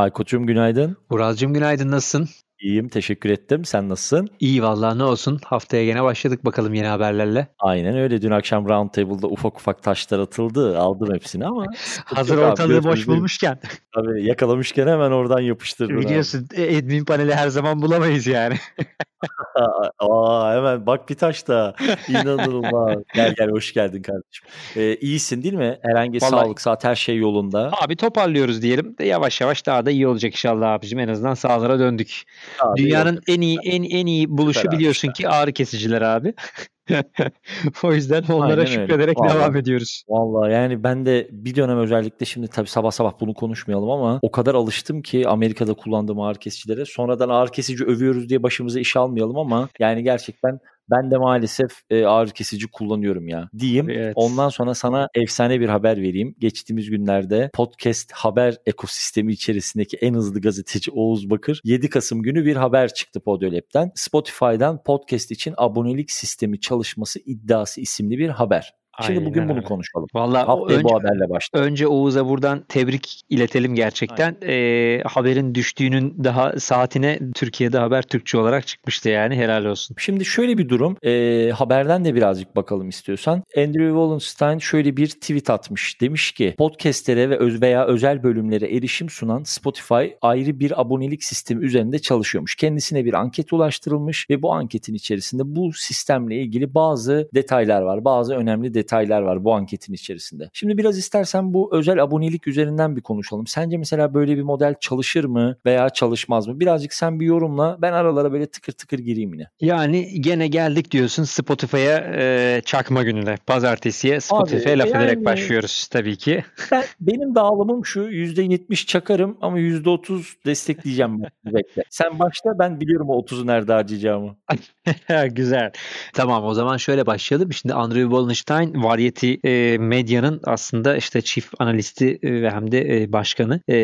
Aykut'cum günaydın. Ural'cığım günaydın nasılsın? İyiyim teşekkür ettim. Sen nasılsın? İyi vallahi ne olsun. Haftaya gene başladık bakalım yeni haberlerle. Aynen öyle. Dün akşam Roundtable'da ufak ufak taşlar atıldı. Aldım hepsini ama. Hazır ortalığı boş bulmuşken. Tabii yakalamışken hemen oradan yapıştırdın. Biliyorsun abi. admin paneli her zaman bulamayız yani. Aa, hemen bak bir taş da. İnanılmaz. gel gel hoş geldin kardeşim. Ee, iyisin değil mi? Herhangi Vallahi, sağlık, saat her şey yolunda. Abi toparlıyoruz diyelim. De yavaş yavaş daha da iyi olacak inşallah abicim. En azından sağlara döndük. Abi, Dünyanın yok. en iyi en en iyi buluşu Süper biliyorsun abi. ki ağrı kesiciler abi. o yüzden onlara Aynen şükrederek öyle. devam ediyoruz. Vallahi yani ben de bir dönem özellikle şimdi tabii sabah sabah bunu konuşmayalım ama o kadar alıştım ki Amerika'da kullandığım ağrı kesicilere. Sonradan ağrı kesici övüyoruz diye başımıza iş almayalım ama yani gerçekten ben de maalesef e, ağrı kesici kullanıyorum ya diyeyim. Evet. Ondan sonra sana efsane bir haber vereyim. Geçtiğimiz günlerde podcast haber ekosistemi içerisindeki en hızlı gazeteci Oğuz Bakır 7 Kasım günü bir haber çıktı Podyolab'den. Spotify'dan podcast için abonelik sistemi çalışması iddiası isimli bir haber. Şimdi Aynen bugün bunu konuşalım. Vallahi Haftaya önce, bu haberle başlayalım. Önce Oğuz'a buradan tebrik iletelim gerçekten. Ee, haberin düştüğünün daha saatine Türkiye'de haber Türkçe olarak çıkmıştı yani helal olsun. Şimdi şöyle bir durum. E, haberden de birazcık bakalım istiyorsan. Andrew Wallenstein şöyle bir tweet atmış. Demiş ki podcastlere ve öz veya özel bölümlere erişim sunan Spotify ayrı bir abonelik sistemi üzerinde çalışıyormuş. Kendisine bir anket ulaştırılmış ve bu anketin içerisinde bu sistemle ilgili bazı detaylar var. Bazı önemli detaylar detaylar var bu anketin içerisinde. Şimdi biraz istersen bu özel abonelik üzerinden bir konuşalım. Sence mesela böyle bir model çalışır mı veya çalışmaz mı? Birazcık sen bir yorumla. Ben aralara böyle tıkır tıkır gireyim yine. Yani gene geldik diyorsun Spotify'a e, çakma gününe. Pazartesiye Spotify'a laf yani, ederek başlıyoruz tabii ki. Ben, benim dağılımım şu %70 çakarım ama %30 destekleyeceğim. Bekle. Sen başla ben biliyorum o 30'u nerede harcayacağımı. Güzel. Tamam o zaman şöyle başlayalım. Şimdi Andrew Wallenstein Variety e, Medya'nın aslında işte çift analisti e, ve hem de e, başkanı e,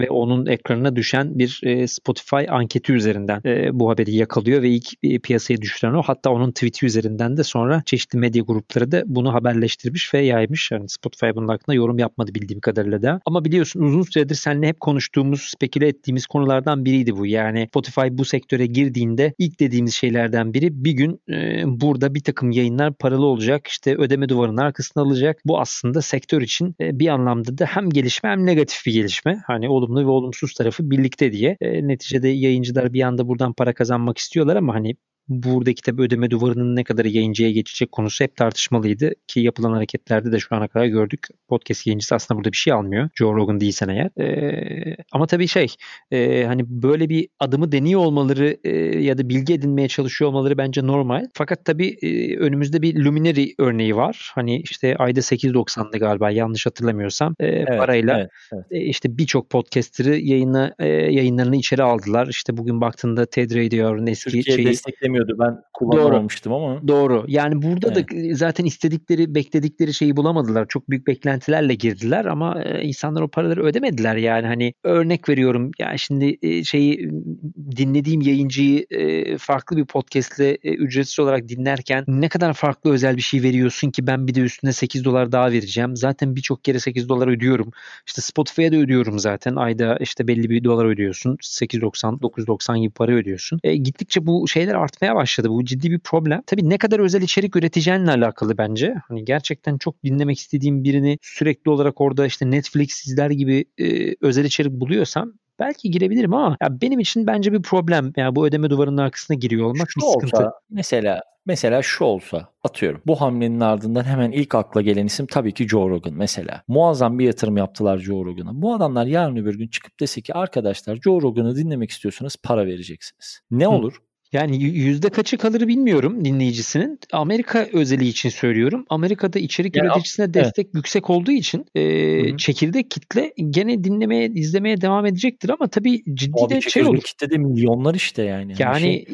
ve onun ekranına düşen bir e, Spotify anketi üzerinden e, bu haberi yakalıyor ve ilk e, piyasaya düşüren o. Hatta onun tweet'i üzerinden de sonra çeşitli medya grupları da bunu haberleştirmiş ve yaymış. Yani Spotify bunun hakkında yorum yapmadı bildiğim kadarıyla da. Ama biliyorsun uzun süredir seninle hep konuştuğumuz, speküle ettiğimiz konulardan biriydi bu. Yani Spotify bu sektöre girdiğinde ilk dediğimiz şeylerden biri bir gün e, burada bir takım yayınlar paralı olacak. İşte ödeme duvarının arkasına alacak. Bu aslında sektör için e, bir anlamda da hem gelişme hem negatif bir gelişme. Hani olumlu ve olumsuz tarafı birlikte diye. E, neticede yayıncılar bir anda buradan para kazanmak istiyorlar ama hani buradaki tabi ödeme duvarının ne kadar yayıncıya geçecek konusu hep tartışmalıydı ki yapılan hareketlerde de şu ana kadar gördük. Podcast yayıncısı aslında burada bir şey almıyor. Joe Rogan değilsen eğer. Ee, ama tabii şey e, hani böyle bir adımı deniyor olmaları e, ya da bilgi edinmeye çalışıyor olmaları bence normal. Fakat tabii e, önümüzde bir Luminary örneği var. Hani işte ayda 8.90'dı galiba yanlış hatırlamıyorsam. E, evet, parayla evet, evet. E, işte birçok podcaster'ı yayına, e, yayınlarını içeri aldılar. İşte bugün baktığında TED Radio'nun eski Türkiye şeyi istemiyordu. Ben kullanamamıştım Doğru. ama. Doğru. Yani burada evet. da zaten istedikleri, bekledikleri şeyi bulamadılar. Çok büyük beklentilerle girdiler ama e, insanlar o paraları ödemediler yani. Hani örnek veriyorum. Yani şimdi e, şeyi dinlediğim yayıncıyı e, farklı bir podcast'le ücretsiz olarak dinlerken ne kadar farklı özel bir şey veriyorsun ki ben bir de üstüne 8 dolar daha vereceğim. Zaten birçok kere 8 dolar ödüyorum. İşte Spotify'a da ödüyorum zaten. Ayda işte belli bir dolar ödüyorsun. 8.90, 9.90 gibi para ödüyorsun. E, gittikçe bu şeyler artmaya artmaya başladı. Bu ciddi bir problem. Tabii ne kadar özel içerik üreteceğinle alakalı bence. Hani gerçekten çok dinlemek istediğim birini sürekli olarak orada işte Netflix izler gibi e, özel içerik buluyorsam belki girebilirim ama ya benim için bence bir problem. Yani bu ödeme duvarının arkasına giriyor olmak şu bir sıkıntı. Olsa, mesela Mesela şu olsa atıyorum bu hamlenin ardından hemen ilk akla gelen isim tabii ki Joe Rogan mesela. Muazzam bir yatırım yaptılar Joe Rogan'a. Bu adamlar yarın öbür gün çıkıp dese ki arkadaşlar Joe Rogan'ı dinlemek istiyorsanız para vereceksiniz. Ne olur? Yani yüzde kaçı kalır bilmiyorum dinleyicisinin. Amerika özeli için söylüyorum. Amerika'da içerik yani, üreticisine destek evet. yüksek olduğu için e, çekirdek kitle gene dinlemeye, izlemeye devam edecektir ama tabii ciddi Abi, de şey olur. kitle de milyonlar işte yani. Yani şey...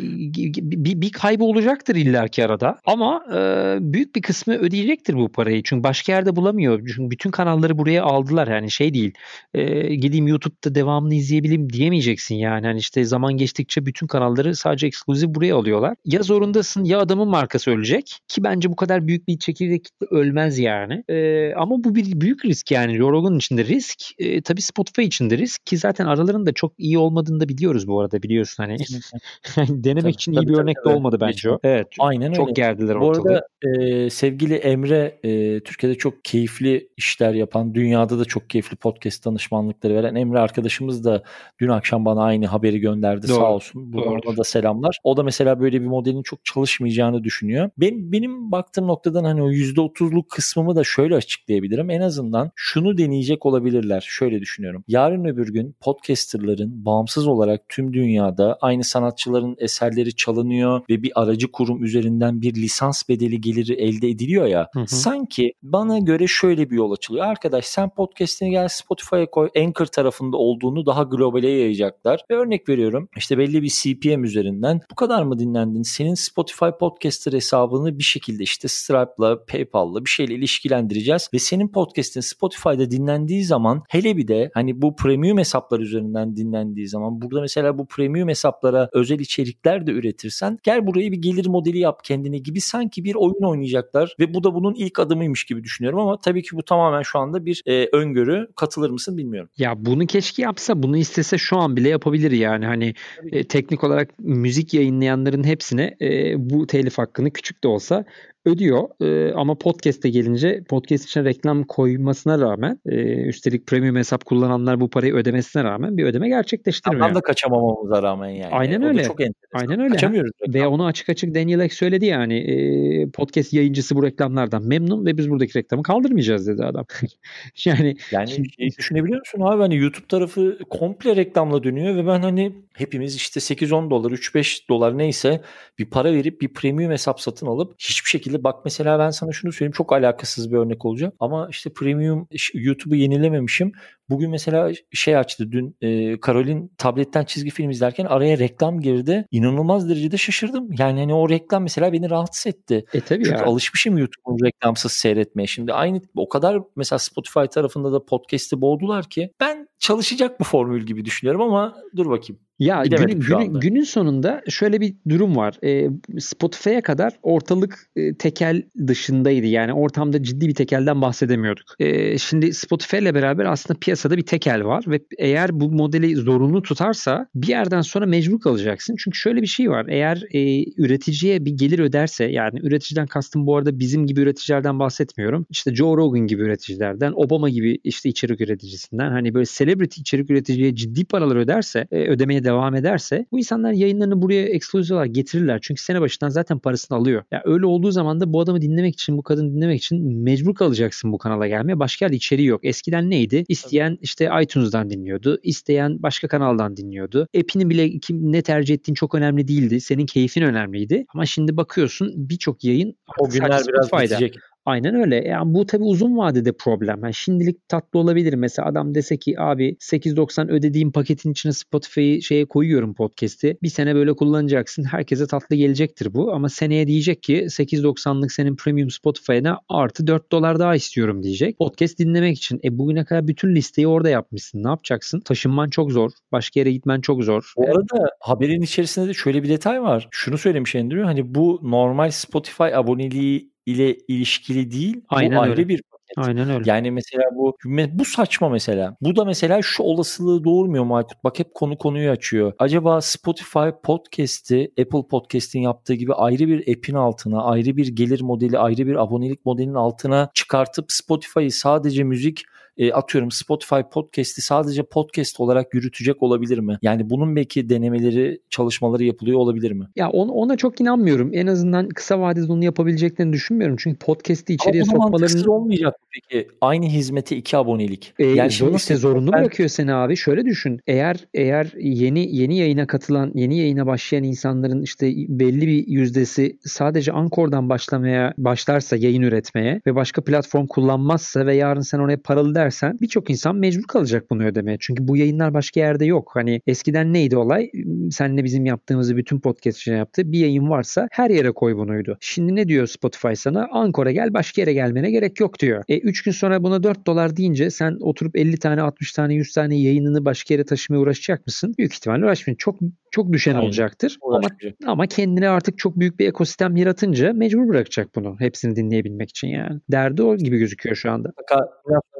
bir, bir kaybı olacaktır illaki arada ama e, büyük bir kısmı ödeyecektir bu parayı. Çünkü başka yerde bulamıyor. Çünkü bütün kanalları buraya aldılar yani şey değil. E, gideyim YouTube'da devamını izleyebileyim diyemeyeceksin yani. Hani işte zaman geçtikçe bütün kanalları sadece ekskluzif buraya alıyorlar. Ya zorundasın ya adamın markası ölecek ki bence bu kadar büyük bir çekirdek kitle ölmez yani. E, ama bu bir büyük risk yani. Rogan için de risk. E, tabii Spotify için de risk ki zaten aralarında çok iyi olmadığını da biliyoruz bu arada biliyorsun hani. Denemek tabii, için tabii, iyi bir tabii, örnek tabii. de olmadı bence o. Evet. Aynen çok öyle. gerdiler bu ortalığı. Bu arada e, sevgili Emre e, Türkiye'de çok keyifli işler yapan, dünyada da çok keyifli podcast danışmanlıkları veren Emre arkadaşımız da dün akşam bana aynı haberi gönderdi Doğru. sağ olsun. Buradan da selamlar. O da mesela böyle bir modelin çok çalışmayacağını düşünüyor. Benim, benim baktığım noktadan hani o %30'luk kısmımı da şöyle açıklayabilirim. En azından şunu deneyecek olabilirler. Şöyle düşünüyorum. Yarın öbür gün podcasterların bağımsız olarak tüm dünyada aynı sanatçıların eserleri çalınıyor ve bir aracı kurum üzerinden bir lisans bedeli geliri elde ediliyor ya. Hı hı. Sanki bana göre şöyle bir yol açılıyor. Arkadaş sen podcast'ini gel Spotify'a koy. Anchor tarafında olduğunu daha globale yayacaklar. Ve örnek veriyorum işte belli bir CPM üzerinden bu kadar mı dinlendin? Senin Spotify Podcaster hesabını bir şekilde işte Stripe'la, PayPal'la bir şeyle ilişkilendireceğiz ve senin podcast'in Spotify'da dinlendiği zaman hele bir de hani bu premium hesaplar üzerinden dinlendiği zaman burada mesela bu premium hesaplara özel içerikler de üretirsen gel burayı bir gelir modeli yap kendine gibi sanki bir oyun oynayacaklar ve bu da bunun ilk adımıymış gibi düşünüyorum ama tabii ki bu tamamen şu anda bir e, öngörü. Katılır mısın bilmiyorum. Ya bunu keşke yapsa bunu istese şu an bile yapabilir yani hani e, teknik olarak müzik yayınlayanların hepsine e, bu telif hakkını küçük de olsa ödüyor ee, ama podcast'e gelince podcast için reklam koymasına rağmen e, üstelik premium hesap kullananlar bu parayı ödemesine rağmen bir ödeme gerçekleştirmiyor. Ondan da kaçamamamıza rağmen yani. Aynen öyle. çok Aynen öyle. Kaçamıyoruz. Reklam. Ve onu açık açık Daniel Ek söyledi yani e, podcast yayıncısı bu reklamlardan memnun ve biz buradaki reklamı kaldırmayacağız dedi adam. yani yani şey düşünebiliyor musun abi hani YouTube tarafı komple reklamla dönüyor ve ben hani hepimiz işte 8-10 dolar 3-5 dolar neyse bir para verip bir premium hesap satın alıp hiçbir şekilde bak mesela ben sana şunu söyleyeyim. Çok alakasız bir örnek olacak. Ama işte premium YouTube'u yenilememişim. Bugün mesela şey açtı dün e, Karolin tabletten çizgi film izlerken araya reklam girdi. İnanılmaz derecede şaşırdım. Yani hani o reklam mesela beni rahatsız etti. E tabii Çünkü ya. alışmışım YouTube'un reklamsız seyretmeye. Şimdi aynı o kadar mesela Spotify tarafında da podcast'i boğdular ki ben çalışacak bu formül gibi düşünüyorum ama dur bakayım. Ya günün, günün, günün sonunda şöyle bir durum var. E, Spotify'a kadar ortalık e, tekel dışındaydı. Yani ortamda ciddi bir tekelden bahsedemiyorduk. E, şimdi Spotify ile beraber aslında piyasada bir tekel var ve eğer bu modeli zorunlu tutarsa bir yerden sonra mecbur kalacaksın. Çünkü şöyle bir şey var. Eğer e, üreticiye bir gelir öderse yani üreticiden kastım bu arada bizim gibi üreticilerden bahsetmiyorum. İşte Joe Rogan gibi üreticilerden, Obama gibi işte içerik üreticisinden hani böyle celebrity içerik üreticiye ciddi paralar öderse, e, ödemeye devam ederse bu insanlar yayınlarını buraya ekskluzif olarak getirirler. Çünkü sene başından zaten parasını alıyor. Ya öyle olduğu zaman da bu adamı dinlemek için, bu kadını dinlemek için mecbur kalacaksın bu kanala gelmeye. Başka yerde içeriği yok. Eskiden neydi? İsteyen işte iTunes'dan dinliyordu. isteyen başka kanaldan dinliyordu. App'ini bile kim ne tercih ettiğin çok önemli değildi. Senin keyfin önemliydi. Ama şimdi bakıyorsun birçok yayın o günler biraz bitecek. Aynen öyle. Yani bu tabii uzun vadede problem. Yani şimdilik tatlı olabilir. Mesela adam dese ki abi 8.90 ödediğim paketin içine Spotify'ı şeye koyuyorum podcast'i. Bir sene böyle kullanacaksın. Herkese tatlı gelecektir bu. Ama seneye diyecek ki 8.90'lık senin premium Spotify'ına artı 4 dolar daha istiyorum diyecek. Podcast dinlemek için. E bugüne kadar bütün listeyi orada yapmışsın. Ne yapacaksın? Taşınman çok zor. Başka yere gitmen çok zor. Bu arada evet. haberin içerisinde de şöyle bir detay var. Şunu söylemiş Andrew. Hani bu normal Spotify aboneliği ile ilişkili değil. Aynen bu ayrı öyle. bir Aynen öyle. Yani mesela bu bu saçma mesela. Bu da mesela şu olasılığı doğurmuyor mu Aykut? Bak hep konu konuyu açıyor. Acaba Spotify podcast'i Apple Podcast'in yaptığı gibi ayrı bir app'in altına, ayrı bir gelir modeli, ayrı bir abonelik modelinin altına çıkartıp Spotify'ı sadece müzik e, atıyorum Spotify podcast'i sadece podcast olarak yürütecek olabilir mi? Yani bunun belki denemeleri, çalışmaları yapılıyor olabilir mi? Ya ona, ona çok inanmıyorum. En azından kısa vadede onu yapabileceklerini düşünmüyorum. Çünkü podcast'i içeriye Ama sokmaların... olmayacak peki? Aynı hizmete iki abonelik. E, yani zor, işte zorunlu ben... bırakıyor seni abi. Şöyle düşün. Eğer eğer yeni yeni yayına katılan, yeni yayına başlayan insanların işte belli bir yüzdesi sadece Ankor'dan başlamaya başlarsa yayın üretmeye ve başka platform kullanmazsa ve yarın sen oraya paralı dersen birçok insan mecbur kalacak bunu ödemeye. Çünkü bu yayınlar başka yerde yok. Hani eskiden neydi olay? Senle bizim yaptığımızı bütün podcastçiler yaptı. Bir yayın varsa her yere koy bunuydu. Şimdi ne diyor Spotify sana? Ankor'a gel başka yere gelmene gerek yok diyor. E 3 gün sonra buna 4 dolar deyince sen oturup 50 tane 60 tane 100 tane yayınını başka yere taşımaya uğraşacak mısın? Büyük ihtimalle uğraşmayacaksın. Çok çok düşen Aynen. olacaktır. Ama, ama kendine artık çok büyük bir ekosistem yaratınca mecbur bırakacak bunu. Hepsini dinleyebilmek için yani. Derdi o gibi gözüküyor şu anda.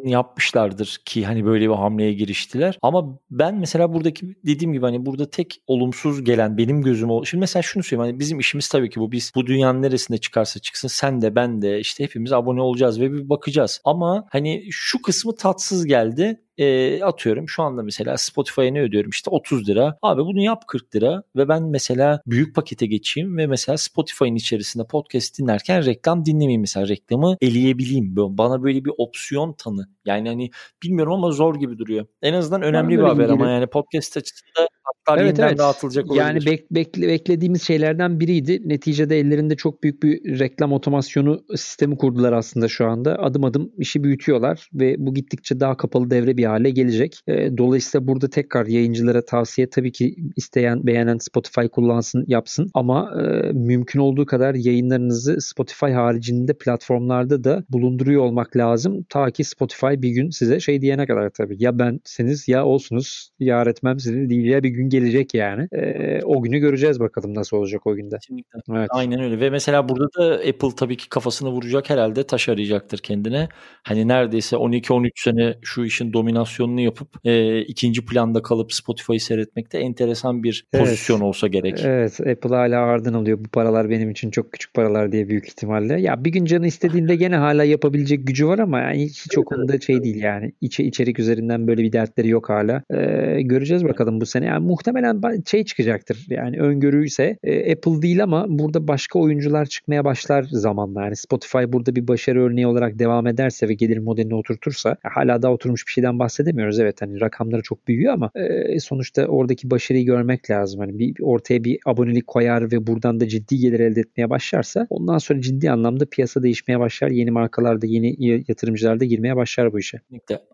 Yapmışlardır ki hani böyle bir hamleye giriştiler. Ama ben mesela buradaki dediğim gibi hani burada tek olumsuz gelen benim gözüm o. Şimdi mesela şunu söyleyeyim hani bizim işimiz tabii ki bu. Biz bu dünyanın neresinde çıkarsa çıksın sen de ben de işte hepimiz abone olacağız ve bir bakacağız. Ama hani şu kısmı tatsız geldi e, atıyorum şu anda mesela Spotify'a ne ödüyorum işte 30 lira. Abi bunu yap 40 lira ve ben mesela büyük pakete geçeyim ve mesela Spotify'ın içerisinde podcast dinlerken reklam dinlemeyeyim mesela reklamı eleyebileyim. Bana böyle bir opsiyon tanı. Yani hani bilmiyorum ama zor gibi duruyor. En azından önemli bir haber ama yani podcast açısından haklar evet, evet. dağıtılacak olabilir. Yani bek, bekle, beklediğimiz şeylerden biriydi. Neticede ellerinde çok büyük bir reklam otomasyonu sistemi kurdular aslında şu anda. Adım adım işi büyütüyorlar ve bu gittikçe daha kapalı devre bir hale gelecek. Dolayısıyla burada tekrar yayıncılara tavsiye tabii ki isteyen beğenen Spotify kullansın yapsın ama e, mümkün olduğu kadar yayınlarınızı Spotify haricinde platformlarda da bulunduruyor olmak lazım. Ta ki Spotify bir gün size şey diyene kadar tabii. Ya bensiniz ya olsunuz ya öğretmem sizi diyeceği bir gün gelecek yani. E, o günü göreceğiz bakalım nasıl olacak o günde. Kesinlikle. Evet. Aynen öyle. Ve mesela burada da Apple tabii ki kafasını vuracak herhalde taş arayacaktır kendine. Hani neredeyse 12-13 sene şu işin dominasyonunu yapıp e, ikinci planda kalıp Spotify'ı seyretmekte enteresan bir evet. pozisyon olsa gerek. Evet. Apple hala ardın alıyor. Bu paralar benim için çok küçük paralar diye büyük ihtimalle. Ya bir gün canı istediğinde gene hala yapabilecek gücü var ama yani hiç o konuda şey değil yani. İçe, içerik üzerinden böyle bir dertleri yok hala. Ee, göreceğiz bakalım bu sene. Yani muhtemelen şey çıkacaktır. Yani öngörüyse e, Apple değil ama burada başka oyuncular çıkmaya başlar zamanla. Yani Spotify burada bir başarı örneği olarak devam ederse ve gelir modelini oturtursa hala daha oturmuş bir şeyden bahsedemiyoruz. Evet hani rakamları çok büyüyor ama e, sonuçta oradaki başarıyı görmek lazım. Hani bir ortaya bir abonelik koyar ve buradan da ciddi gelir elde etmeye başlarsa ondan sonra ciddi anlamda piyasa değişmeye başlar. Yeni markalar da yeni yatırımcılar da girmeye başlar bu işe.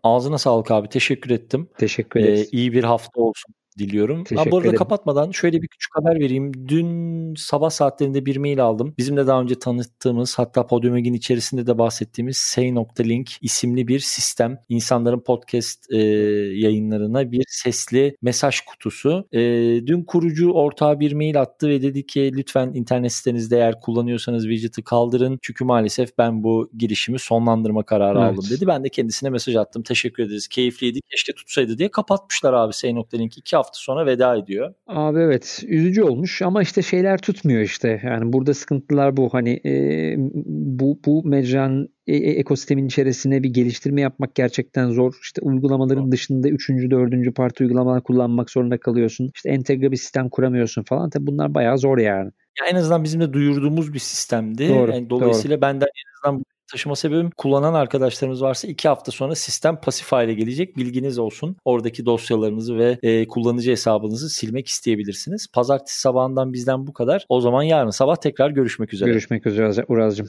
Ağzına sağlık abi. Teşekkür ettim. Teşekkür ederiz. Ee, iyi bir hafta olsun diliyorum. Teşekkür bu arada ederim. kapatmadan şöyle bir küçük haber vereyim. Dün sabah saatlerinde bir mail aldım. Bizim de daha önce tanıttığımız hatta Podium içerisinde de bahsettiğimiz Say.link isimli bir sistem. İnsanların podcast e, yayınlarına bir sesli mesaj kutusu. E, dün kurucu ortağı bir mail attı ve dedi ki lütfen internet sitenizde eğer kullanıyorsanız widget'ı kaldırın. Çünkü maalesef ben bu girişimi sonlandırma kararı evet. aldım dedi. Ben de kendisine mesaj attım. Teşekkür ederiz. Keyifliydi. Keşke tutsaydı diye kapatmışlar abi Say.link. iki hafta hafta sonra veda ediyor. Abi evet üzücü olmuş ama işte şeyler tutmuyor işte. Yani burada sıkıntılar bu. Hani e, bu bu mecranın e, e, ekosistemin içerisine bir geliştirme yapmak gerçekten zor. İşte uygulamaların zor. dışında üçüncü, dördüncü parti uygulamalar kullanmak zorunda kalıyorsun. İşte entegre bir sistem kuramıyorsun falan. Tabii bunlar bayağı zor yani. Ya en azından bizim de duyurduğumuz bir sistemdi. Doğru, yani dolayısıyla doğru. ben de en azından taşıma sebebim kullanan arkadaşlarımız varsa iki hafta sonra sistem pasif hale gelecek. Bilginiz olsun. Oradaki dosyalarınızı ve e, kullanıcı hesabınızı silmek isteyebilirsiniz. Pazartesi sabahından bizden bu kadar. O zaman yarın sabah tekrar görüşmek üzere. Görüşmek üzere Uraz'cığım.